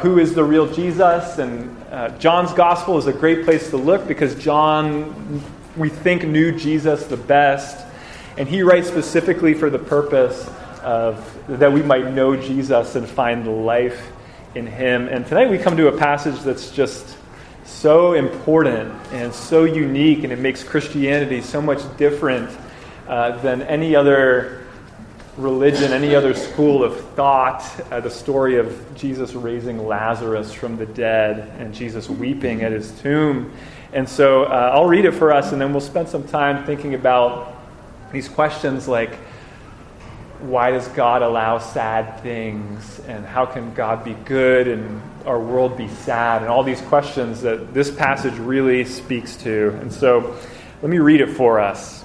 who is the real Jesus. And uh, John's gospel is a great place to look because John, we think, knew Jesus the best. And he writes specifically for the purpose of that we might know Jesus and find life in him. And tonight we come to a passage that's just so important and so unique, and it makes Christianity so much different uh, than any other religion, any other school of thought, uh, the story of Jesus raising Lazarus from the dead and Jesus weeping at his tomb. And so uh, I'll read it for us, and then we'll spend some time thinking about these questions like why does God allow sad things? And how can God be good and our world be sad? And all these questions that this passage really speaks to. And so let me read it for us.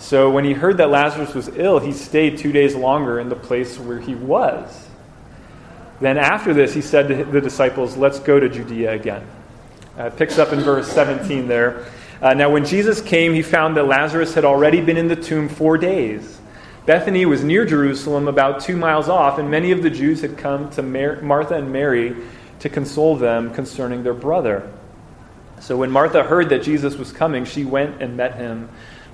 So when he heard that Lazarus was ill, he stayed two days longer in the place where he was. Then after this, he said to the disciples, Let's go to Judea again. Uh, it picks up in verse 17 there. Uh, now, when Jesus came, he found that Lazarus had already been in the tomb four days. Bethany was near Jerusalem, about two miles off, and many of the Jews had come to Mar- Martha and Mary to console them concerning their brother. So when Martha heard that Jesus was coming, she went and met him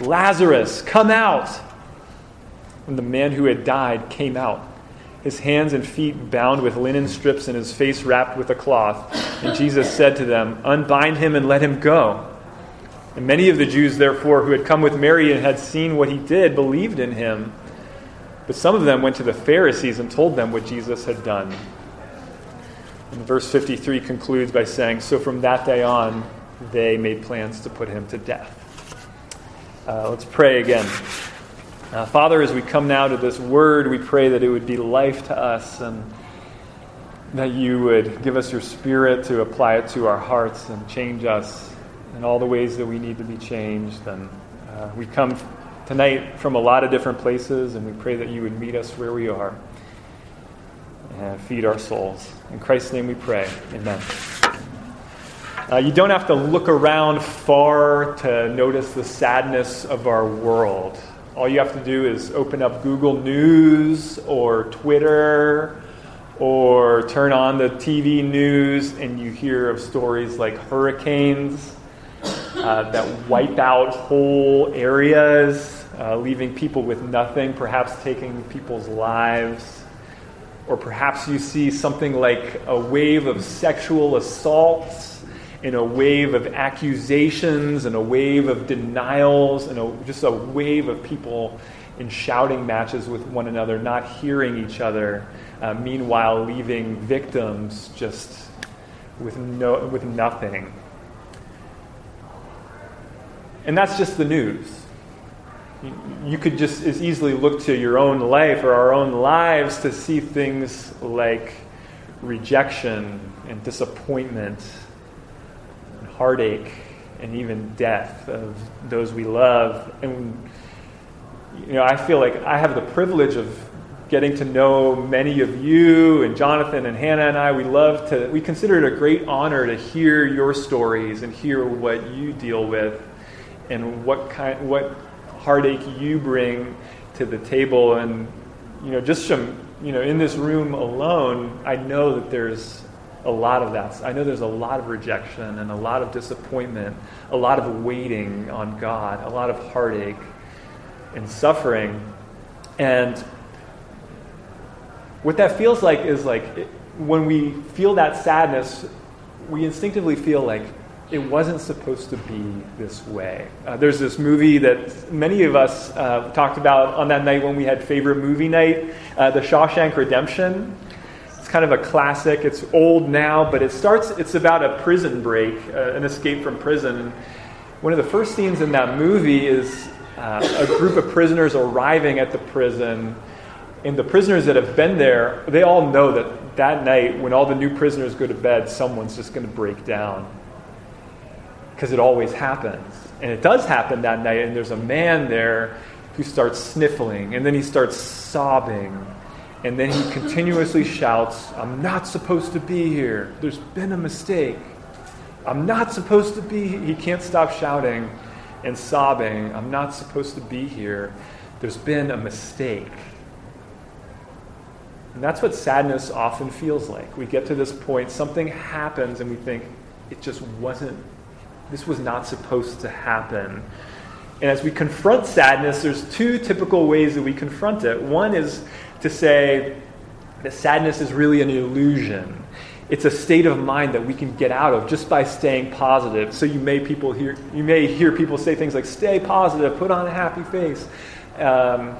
Lazarus, come out! And the man who had died came out, his hands and feet bound with linen strips and his face wrapped with a cloth. And Jesus said to them, Unbind him and let him go. And many of the Jews, therefore, who had come with Mary and had seen what he did, believed in him. But some of them went to the Pharisees and told them what Jesus had done. And verse 53 concludes by saying, So from that day on, they made plans to put him to death. Uh, let's pray again. Uh, Father, as we come now to this word, we pray that it would be life to us and that you would give us your spirit to apply it to our hearts and change us in all the ways that we need to be changed. And uh, we come tonight from a lot of different places, and we pray that you would meet us where we are and feed our souls. In Christ's name we pray. Amen. Uh, you don't have to look around far to notice the sadness of our world. All you have to do is open up Google News or Twitter or turn on the TV news and you hear of stories like hurricanes uh, that wipe out whole areas, uh, leaving people with nothing, perhaps taking people's lives. Or perhaps you see something like a wave of sexual assaults and a wave of accusations and a wave of denials and a, just a wave of people in shouting matches with one another, not hearing each other, uh, meanwhile leaving victims just with, no, with nothing. And that's just the news. You could just as easily look to your own life or our own lives to see things like rejection and disappointment heartache and even death of those we love. And you know, I feel like I have the privilege of getting to know many of you and Jonathan and Hannah and I. We love to, we consider it a great honor to hear your stories and hear what you deal with and what kind, what heartache you bring to the table. And, you know, just from, you know, in this room alone, I know that there's a lot of that. I know there's a lot of rejection and a lot of disappointment, a lot of waiting on God, a lot of heartache and suffering. And what that feels like is like it, when we feel that sadness, we instinctively feel like it wasn't supposed to be this way. Uh, there's this movie that many of us uh, talked about on that night when we had favorite movie night, uh, The Shawshank Redemption. Kind of a classic. It's old now, but it starts. It's about a prison break, uh, an escape from prison. And one of the first scenes in that movie is uh, a group of prisoners arriving at the prison, and the prisoners that have been there, they all know that that night, when all the new prisoners go to bed, someone's just going to break down. Because it always happens. And it does happen that night, and there's a man there who starts sniffling, and then he starts sobbing, and then he continuously shouts, I'm not supposed to be here. There's been a mistake. I'm not supposed to be He can't stop shouting and sobbing, I'm not supposed to be here. There's been a mistake. And that's what sadness often feels like. We get to this point, something happens, and we think, it just wasn't, this was not supposed to happen. And as we confront sadness, there's two typical ways that we confront it. One is to say that sadness is really an illusion it's a state of mind that we can get out of just by staying positive. So you may people hear you may hear people say things like "stay positive," "put on a happy face," um,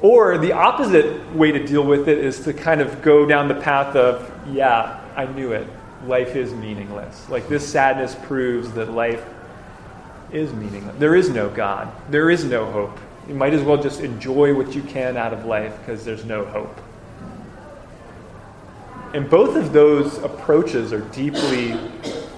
or the opposite way to deal with it is to kind of go down the path of "yeah, I knew it. Life is meaningless." Like this sadness proves that life is meaningless. There is no God. There is no hope. You might as well just enjoy what you can out of life because there's no hope. And both of those approaches are deeply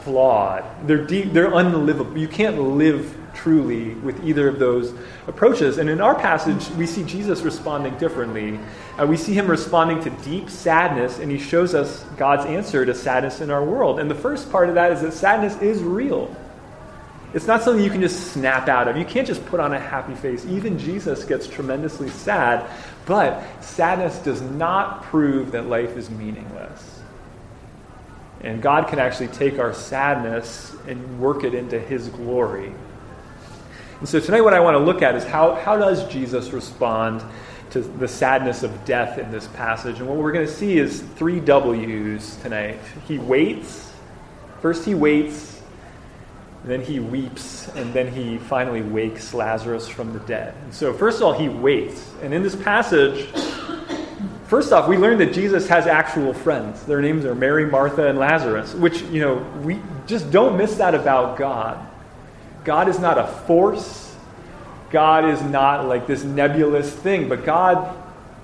flawed. They're, deep, they're unlivable. You can't live truly with either of those approaches. And in our passage, we see Jesus responding differently. Uh, we see him responding to deep sadness, and he shows us God's answer to sadness in our world. And the first part of that is that sadness is real. It's not something you can just snap out of. You can't just put on a happy face. Even Jesus gets tremendously sad, but sadness does not prove that life is meaningless. And God can actually take our sadness and work it into His glory. And so tonight, what I want to look at is how, how does Jesus respond to the sadness of death in this passage? And what we're going to see is three W's tonight. He waits. First, he waits. Then he weeps, and then he finally wakes Lazarus from the dead. And so, first of all, he waits. And in this passage, first off, we learn that Jesus has actual friends. Their names are Mary, Martha, and Lazarus, which, you know, we just don't miss that about God. God is not a force, God is not like this nebulous thing, but God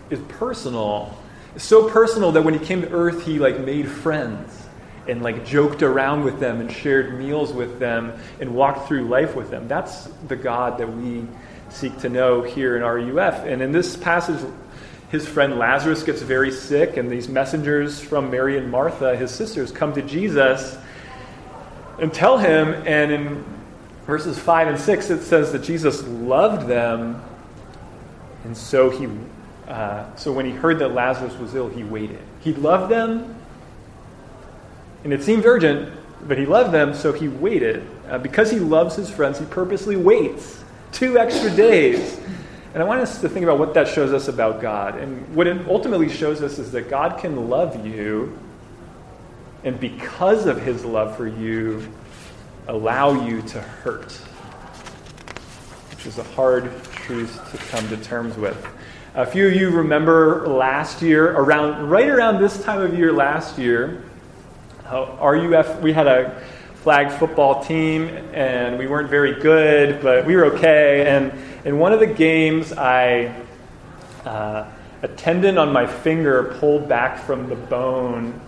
is personal. It's so personal that when he came to earth, he like made friends and like joked around with them and shared meals with them and walked through life with them. That's the God that we seek to know here in RUF. And in this passage, his friend Lazarus gets very sick, and these messengers from Mary and Martha, his sisters, come to Jesus and tell him. And in verses 5 and 6, it says that Jesus loved them, and so he. Uh, so when he heard that Lazarus was ill, he waited. He loved them, and it seemed urgent, but he loved them, so he waited. Uh, because he loves his friends, he purposely waits two extra days. And I want us to think about what that shows us about God. And what it ultimately shows us is that God can love you, and because of his love for you, allow you to hurt, which is a hard truth to come to terms with. A few of you remember last year, around right around this time of year last year, RUF, we had a flag football team, and we weren't very good, but we were okay. And in one of the games, I uh, a tendon on my finger pulled back from the bone,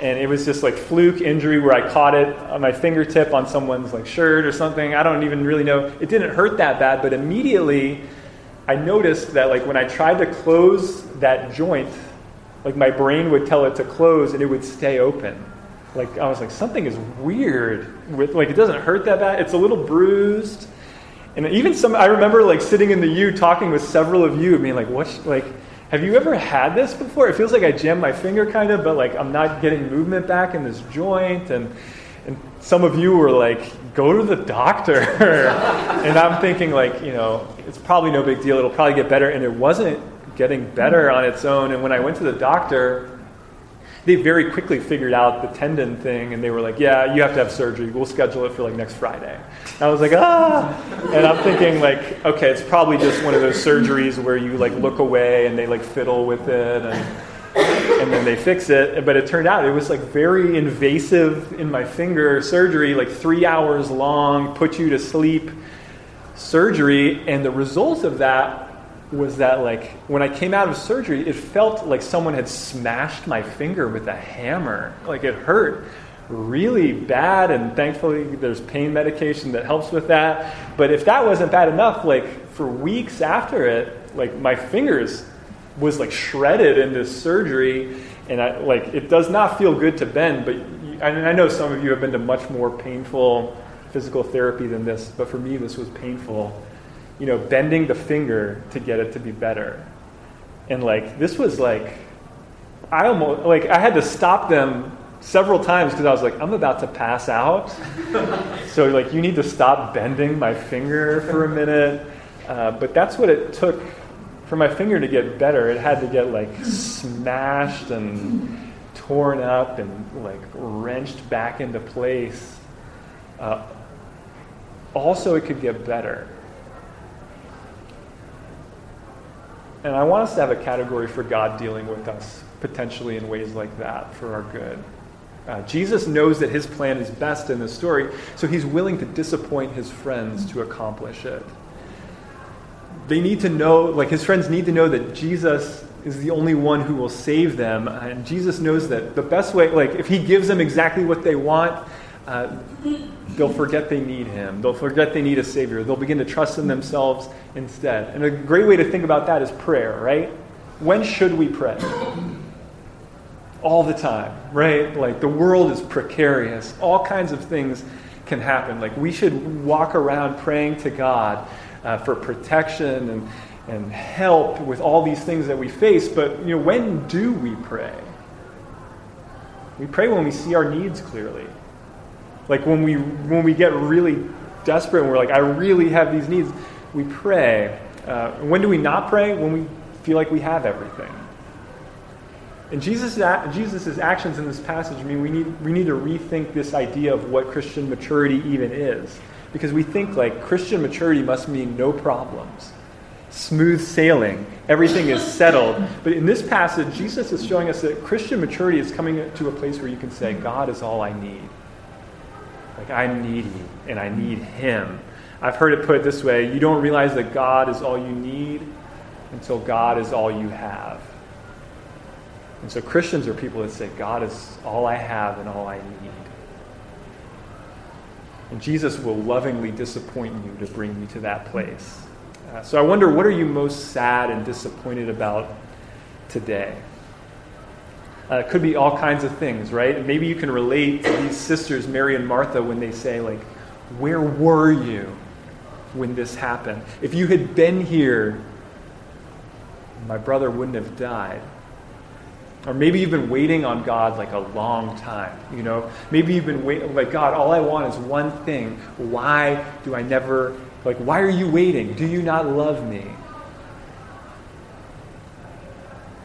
and it was just like fluke injury where I caught it on my fingertip on someone's like shirt or something. I don't even really know. It didn't hurt that bad, but immediately I noticed that like when I tried to close that joint, like my brain would tell it to close and it would stay open like I was like something is weird with like it doesn't hurt that bad. It's a little bruised. And even some I remember like sitting in the U talking with several of you being like what like have you ever had this before? It feels like I jammed my finger kind of but like I'm not getting movement back in this joint and and some of you were like go to the doctor. and I'm thinking like, you know, it's probably no big deal. It'll probably get better and it wasn't getting better on its own and when I went to the doctor they very quickly figured out the tendon thing and they were like, yeah, you have to have surgery. We'll schedule it for like next Friday. And I was like, ah. And I'm thinking like, okay, it's probably just one of those surgeries where you like look away and they like fiddle with it and and then they fix it. But it turned out it was like very invasive in my finger surgery, like three hours long, put you to sleep surgery. And the result of that was that like when I came out of surgery, it felt like someone had smashed my finger with a hammer. Like it hurt really bad, and thankfully there's pain medication that helps with that. But if that wasn't bad enough, like for weeks after it, like my fingers was like shredded in this surgery, and I like it does not feel good to bend. But I know some of you have been to much more painful physical therapy than this, but for me this was painful you know, bending the finger to get it to be better. And like, this was like, I almost, like, I had to stop them several times because I was like, I'm about to pass out. so, like, you need to stop bending my finger for a minute. Uh, but that's what it took for my finger to get better. It had to get like smashed and torn up and like wrenched back into place. Uh, also, it could get better. And I want us to have a category for God dealing with us, potentially in ways like that for our good. Uh, Jesus knows that his plan is best in this story, so he's willing to disappoint his friends to accomplish it. They need to know, like his friends need to know that Jesus is the only one who will save them. And Jesus knows that the best way, like if he gives them exactly what they want, uh, they'll forget they need him. They'll forget they need a Savior. They'll begin to trust in themselves instead. And a great way to think about that is prayer, right? When should we pray? All the time, right? Like the world is precarious. All kinds of things can happen. Like we should walk around praying to God uh, for protection and, and help with all these things that we face. But you know, when do we pray? We pray when we see our needs clearly. Like when we when we get really desperate and we're like, I really have these needs, we pray. Uh, when do we not pray? When we feel like we have everything. And Jesus' Jesus's actions in this passage I mean we need, we need to rethink this idea of what Christian maturity even is. Because we think like Christian maturity must mean no problems, smooth sailing, everything is settled. But in this passage, Jesus is showing us that Christian maturity is coming to a place where you can say, God is all I need. Like I need you and I need Him. I've heard it put this way you don't realize that God is all you need until God is all you have. And so Christians are people that say, God is all I have and all I need. And Jesus will lovingly disappoint you to bring you to that place. Uh, so I wonder, what are you most sad and disappointed about today? Uh, could be all kinds of things, right? Maybe you can relate to these sisters, Mary and Martha, when they say, like, where were you when this happened? If you had been here, my brother wouldn't have died. Or maybe you've been waiting on God like a long time, you know? Maybe you've been waiting, like, God, all I want is one thing. Why do I never, like, why are you waiting? Do you not love me?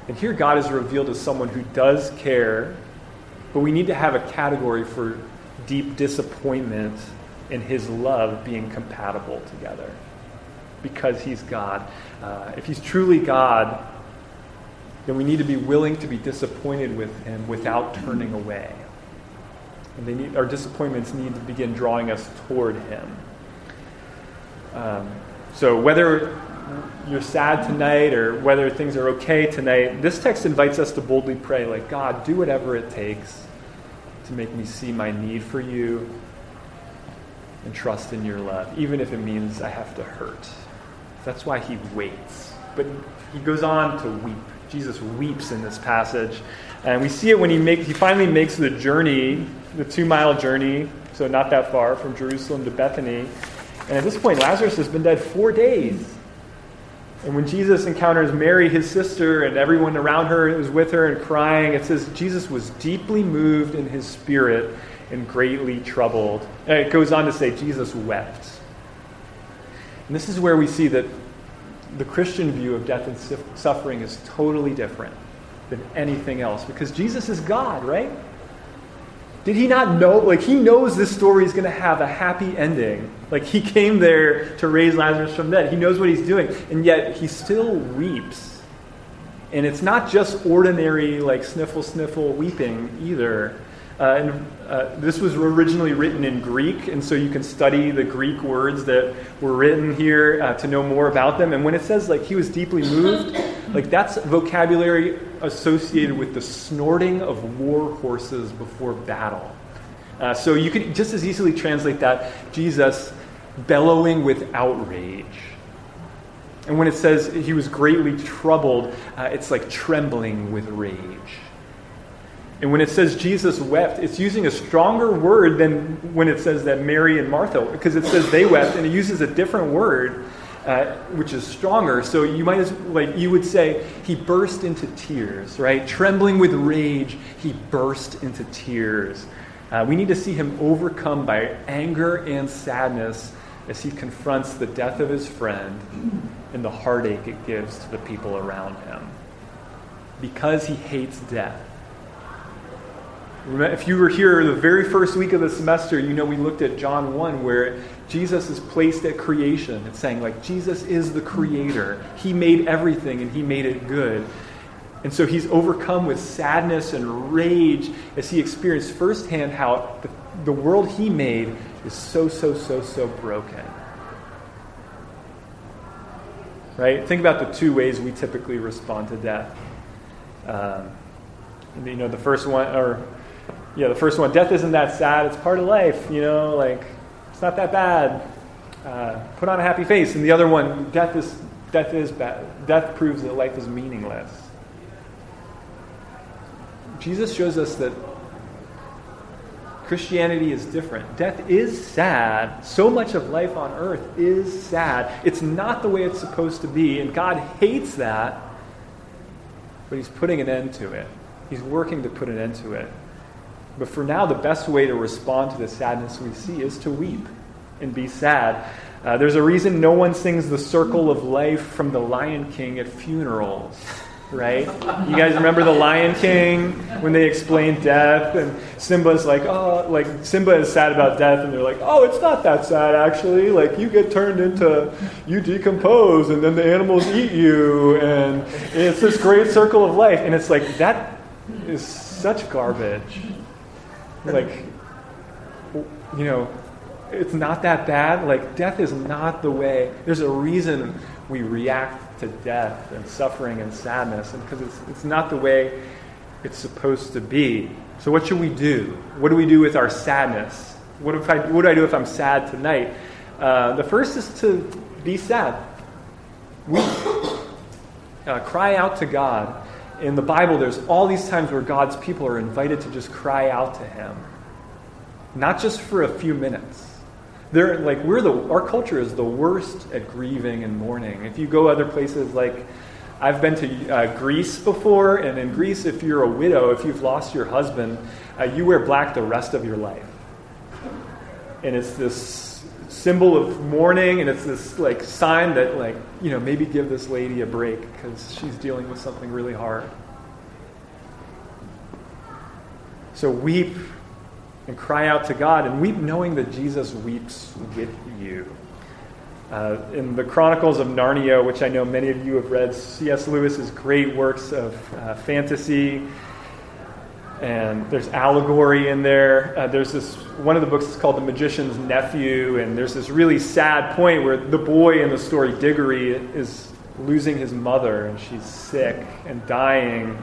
And here God is revealed as someone who does care, but we need to have a category for deep disappointment in his love being compatible together because he's God. Uh, if he's truly God, then we need to be willing to be disappointed with him without turning away. And they need, our disappointments need to begin drawing us toward him. Um, so whether you're sad tonight or whether things are okay tonight, this text invites us to boldly pray, like, God, do whatever it takes to make me see my need for you and trust in your love, even if it means I have to hurt. That's why he waits. But he goes on to weep. Jesus weeps in this passage. And we see it when he, make, he finally makes the journey, the two mile journey, so not that far from Jerusalem to Bethany. And at this point, Lazarus has been dead four days. And when Jesus encounters Mary, his sister, and everyone around her is with her and crying, it says Jesus was deeply moved in his spirit and greatly troubled. And it goes on to say Jesus wept. And this is where we see that the Christian view of death and suffering is totally different than anything else because Jesus is God, right? Did he not know? Like, he knows this story is going to have a happy ending. Like, he came there to raise Lazarus from dead. He knows what he's doing. And yet, he still weeps. And it's not just ordinary, like, sniffle, sniffle weeping either. Uh, and uh, this was originally written in Greek, and so you can study the Greek words that were written here uh, to know more about them. And when it says like he was deeply moved, like that's vocabulary associated with the snorting of war horses before battle. Uh, so you could just as easily translate that Jesus bellowing with outrage. And when it says he was greatly troubled, uh, it's like trembling with rage. And when it says Jesus wept, it's using a stronger word than when it says that Mary and Martha, because it says they wept, and it uses a different word, uh, which is stronger. So you might as like you would say he burst into tears, right? Trembling with rage, he burst into tears. Uh, we need to see him overcome by anger and sadness as he confronts the death of his friend and the heartache it gives to the people around him. Because he hates death if you were here the very first week of the semester, you know we looked at John 1 where Jesus is placed at creation. It's saying, like, Jesus is the creator. He made everything and he made it good. And so he's overcome with sadness and rage as he experienced firsthand how the, the world he made is so, so, so, so broken. Right? Think about the two ways we typically respond to death. Um, you know, the first one, or yeah, the first one, death isn't that sad. It's part of life, you know, like, it's not that bad. Uh, put on a happy face. And the other one, death is, death is bad. Death proves that life is meaningless. Jesus shows us that Christianity is different. Death is sad. So much of life on earth is sad. It's not the way it's supposed to be, and God hates that, but He's putting an end to it. He's working to put an end to it. But for now, the best way to respond to the sadness we see is to weep and be sad. Uh, there's a reason no one sings the circle of life from the Lion King at funerals. right? You guys remember the Lion King when they explain death and Simba's like, oh, like Simba is sad about death and they're like, oh, it's not that sad actually. Like you get turned into, you decompose and then the animals eat you and it's this great circle of life. And it's like, that is such garbage. Like, you know, it's not that bad. Like, death is not the way. There's a reason we react to death and suffering and sadness, and because it's, it's not the way it's supposed to be. So, what should we do? What do we do with our sadness? What, if I, what do I do if I'm sad tonight? Uh, the first is to be sad. We uh, cry out to God. In the Bible, there's all these times where God's people are invited to just cry out to Him, not just for a few minutes they're like we're the our culture is the worst at grieving and mourning. If you go other places like I've been to uh, Greece before, and in Greece, if you're a widow, if you've lost your husband, uh, you wear black the rest of your life. And it's this symbol of mourning, and it's this like sign that like you know maybe give this lady a break because she's dealing with something really hard. So weep and cry out to God and weep knowing that Jesus weeps with you. Uh, in the Chronicles of Narnia, which I know many of you have read, C.S. Lewis's great works of uh, fantasy, and there's allegory in there. Uh, there's this one of the books is called The Magician's Nephew, and there's this really sad point where the boy in the story Diggory is losing his mother, and she's sick and dying,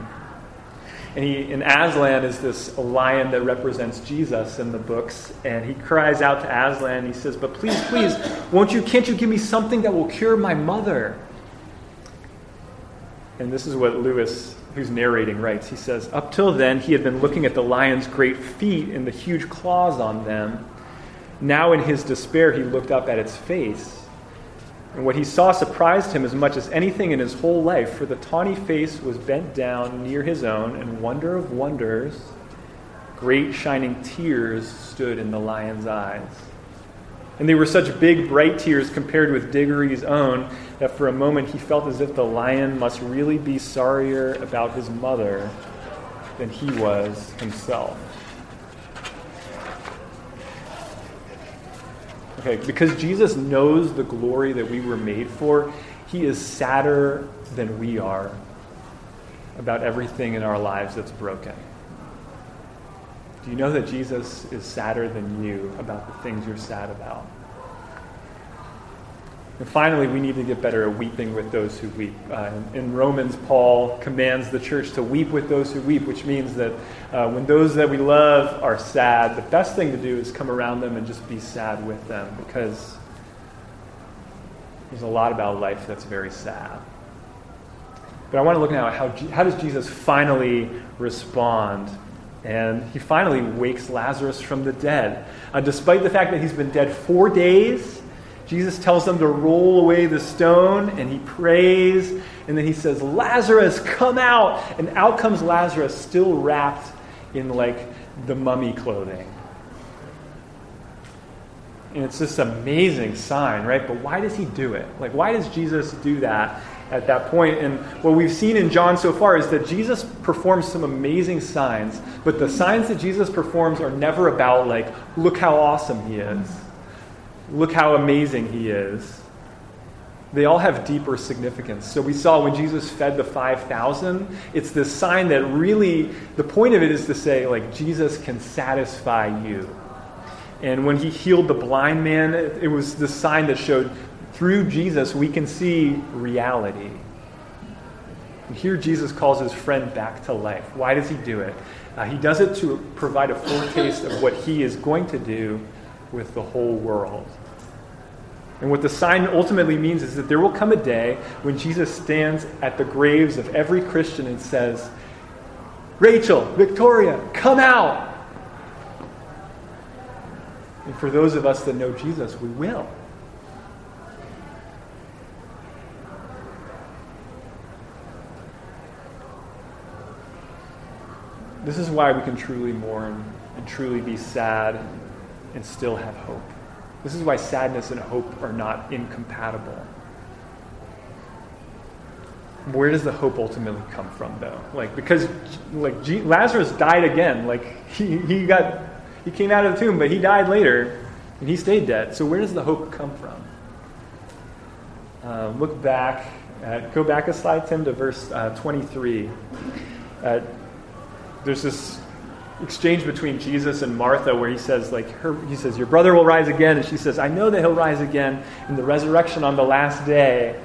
and he, in Aslan is this lion that represents Jesus in the books. And he cries out to Aslan. He says, But please, please, won't you, can't you give me something that will cure my mother? And this is what Lewis, who's narrating, writes. He says, Up till then, he had been looking at the lion's great feet and the huge claws on them. Now, in his despair, he looked up at its face and what he saw surprised him as much as anything in his whole life, for the tawny face was bent down near his own, and wonder of wonders, great shining tears stood in the lion's eyes. And they were such big, bright tears compared with Diggory's own that for a moment he felt as if the lion must really be sorrier about his mother than he was himself. Okay, because Jesus knows the glory that we were made for, he is sadder than we are about everything in our lives that's broken. Do you know that Jesus is sadder than you about the things you're sad about? And finally, we need to get better at weeping with those who weep. Uh, in Romans, Paul commands the church to weep with those who weep, which means that uh, when those that we love are sad, the best thing to do is come around them and just be sad with them because there's a lot about life that's very sad. But I want to look now at how, how does Jesus finally respond and he finally wakes Lazarus from the dead. Uh, despite the fact that he's been dead four days, Jesus tells them to roll away the stone, and he prays, and then he says, Lazarus, come out! And out comes Lazarus, still wrapped in like the mummy clothing. And it's this amazing sign, right? But why does he do it? Like, why does Jesus do that at that point? And what we've seen in John so far is that Jesus performs some amazing signs, but the signs that Jesus performs are never about, like, look how awesome he is look how amazing he is. They all have deeper significance. So we saw when Jesus fed the 5,000, it's this sign that really, the point of it is to say, like, Jesus can satisfy you. And when he healed the blind man, it was the sign that showed through Jesus we can see reality. And here Jesus calls his friend back to life. Why does he do it? Uh, he does it to provide a foretaste of what he is going to do with the whole world. And what the sign ultimately means is that there will come a day when Jesus stands at the graves of every Christian and says, Rachel, Victoria, come out. And for those of us that know Jesus, we will. This is why we can truly mourn and truly be sad and still have hope. This is why sadness and hope are not incompatible. where does the hope ultimately come from, though? Like, because like G- Lazarus died again. Like he, he got he came out of the tomb, but he died later, and he stayed dead. So where does the hope come from? Uh, look back. At, go back a slide, Tim, to verse uh, 23. Uh, there's this exchange between Jesus and Martha where he says, like, her, he says, Your brother will rise again. And she says, I know that he'll rise again in the resurrection on the last day.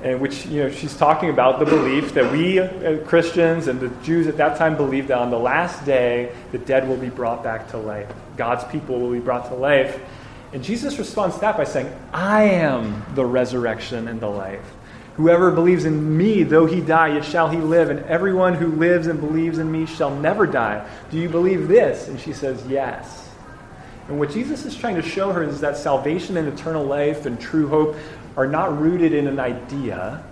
And which, you know, she's talking about the belief that we uh, Christians and the Jews at that time believed that on the last day, the dead will be brought back to life. God's people will be brought to life. And Jesus responds to that by saying, I am the resurrection and the life. Whoever believes in me, though he die, yet shall he live, and everyone who lives and believes in me shall never die. Do you believe this? And she says, Yes. And what Jesus is trying to show her is that salvation and eternal life and true hope are not rooted in an idea,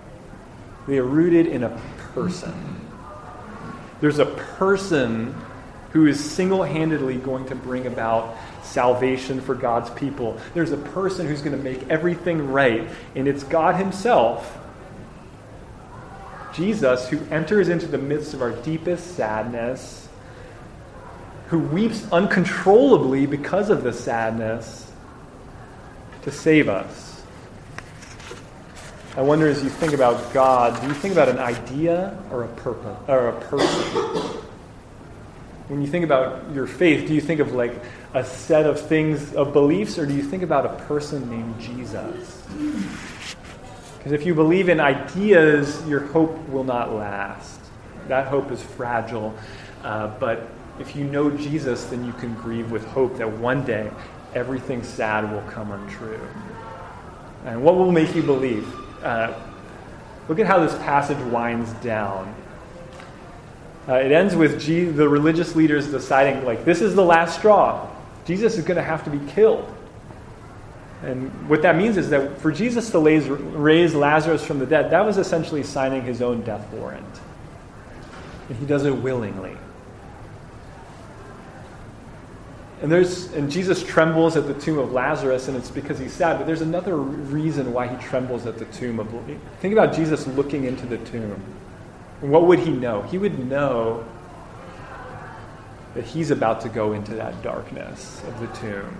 they are rooted in a person. There's a person who is single handedly going to bring about salvation for God's people. There's a person who's going to make everything right, and it's God Himself Jesus, who enters into the midst of our deepest sadness, who weeps uncontrollably because of the sadness, to save us. I wonder as you think about God, do you think about an idea or a purpose or a person? When you think about your faith, do you think of like a set of things, of beliefs, or do you think about a person named Jesus? Because if you believe in ideas, your hope will not last. That hope is fragile. Uh, but if you know Jesus, then you can grieve with hope that one day everything sad will come untrue. And what will make you believe? Uh, look at how this passage winds down. Uh, it ends with the religious leaders deciding, like, this is the last straw. Jesus is going to have to be killed. And what that means is that for Jesus to raise Lazarus from the dead, that was essentially signing his own death warrant. And he does it willingly. And, there's, and Jesus trembles at the tomb of Lazarus, and it's because he's sad. But there's another reason why he trembles at the tomb. Of, think about Jesus looking into the tomb. What would he know? He would know that he's about to go into that darkness of the tomb.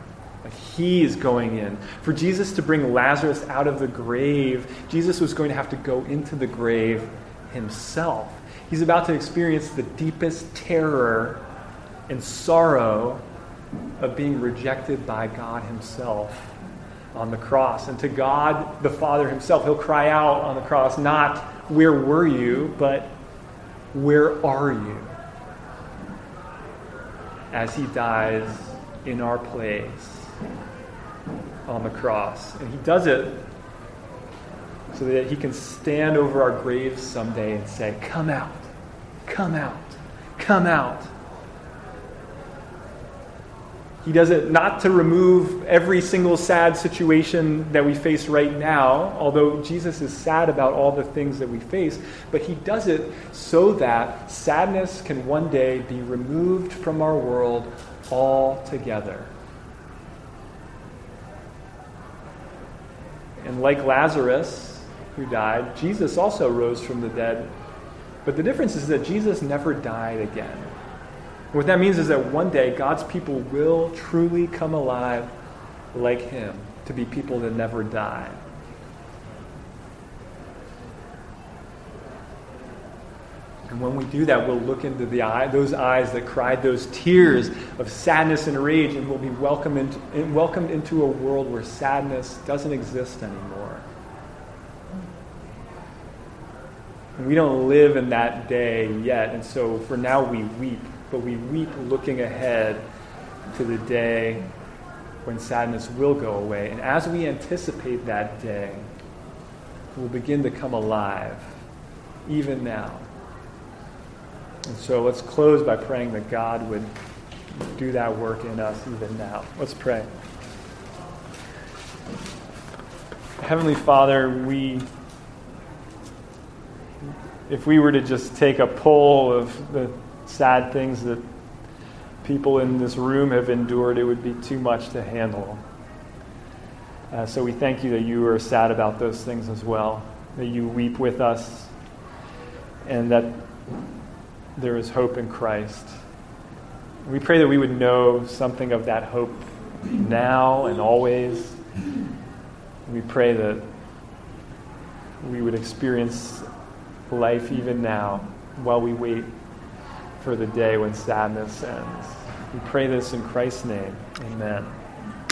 Like he is going in. For Jesus to bring Lazarus out of the grave, Jesus was going to have to go into the grave himself. He's about to experience the deepest terror and sorrow of being rejected by God himself on the cross. And to God, the Father himself, he'll cry out on the cross, not, Where were you? but, Where are you? As he dies in our place on the cross. And he does it so that he can stand over our graves someday and say, Come out, come out, come out. He does it not to remove every single sad situation that we face right now, although Jesus is sad about all the things that we face, but he does it so that sadness can one day be removed from our world altogether. And like Lazarus, who died, Jesus also rose from the dead. But the difference is that Jesus never died again. What that means is that one day God's people will truly come alive like him, to be people that never die. And when we do that, we'll look into the eye, those eyes that cried those tears of sadness and rage, and we'll be welcomed into, welcomed into a world where sadness doesn't exist anymore. And we don't live in that day yet, and so for now we weep, but we weep looking ahead to the day when sadness will go away. And as we anticipate that day, we'll begin to come alive, even now. And so let's close by praying that God would do that work in us even now. Let's pray. Heavenly Father, we if we were to just take a poll of the sad things that people in this room have endured, it would be too much to handle. Uh, so we thank you that you are sad about those things as well, that you weep with us and that there is hope in Christ. We pray that we would know something of that hope now and always. We pray that we would experience life even now while we wait for the day when sadness ends. We pray this in Christ's name. Amen.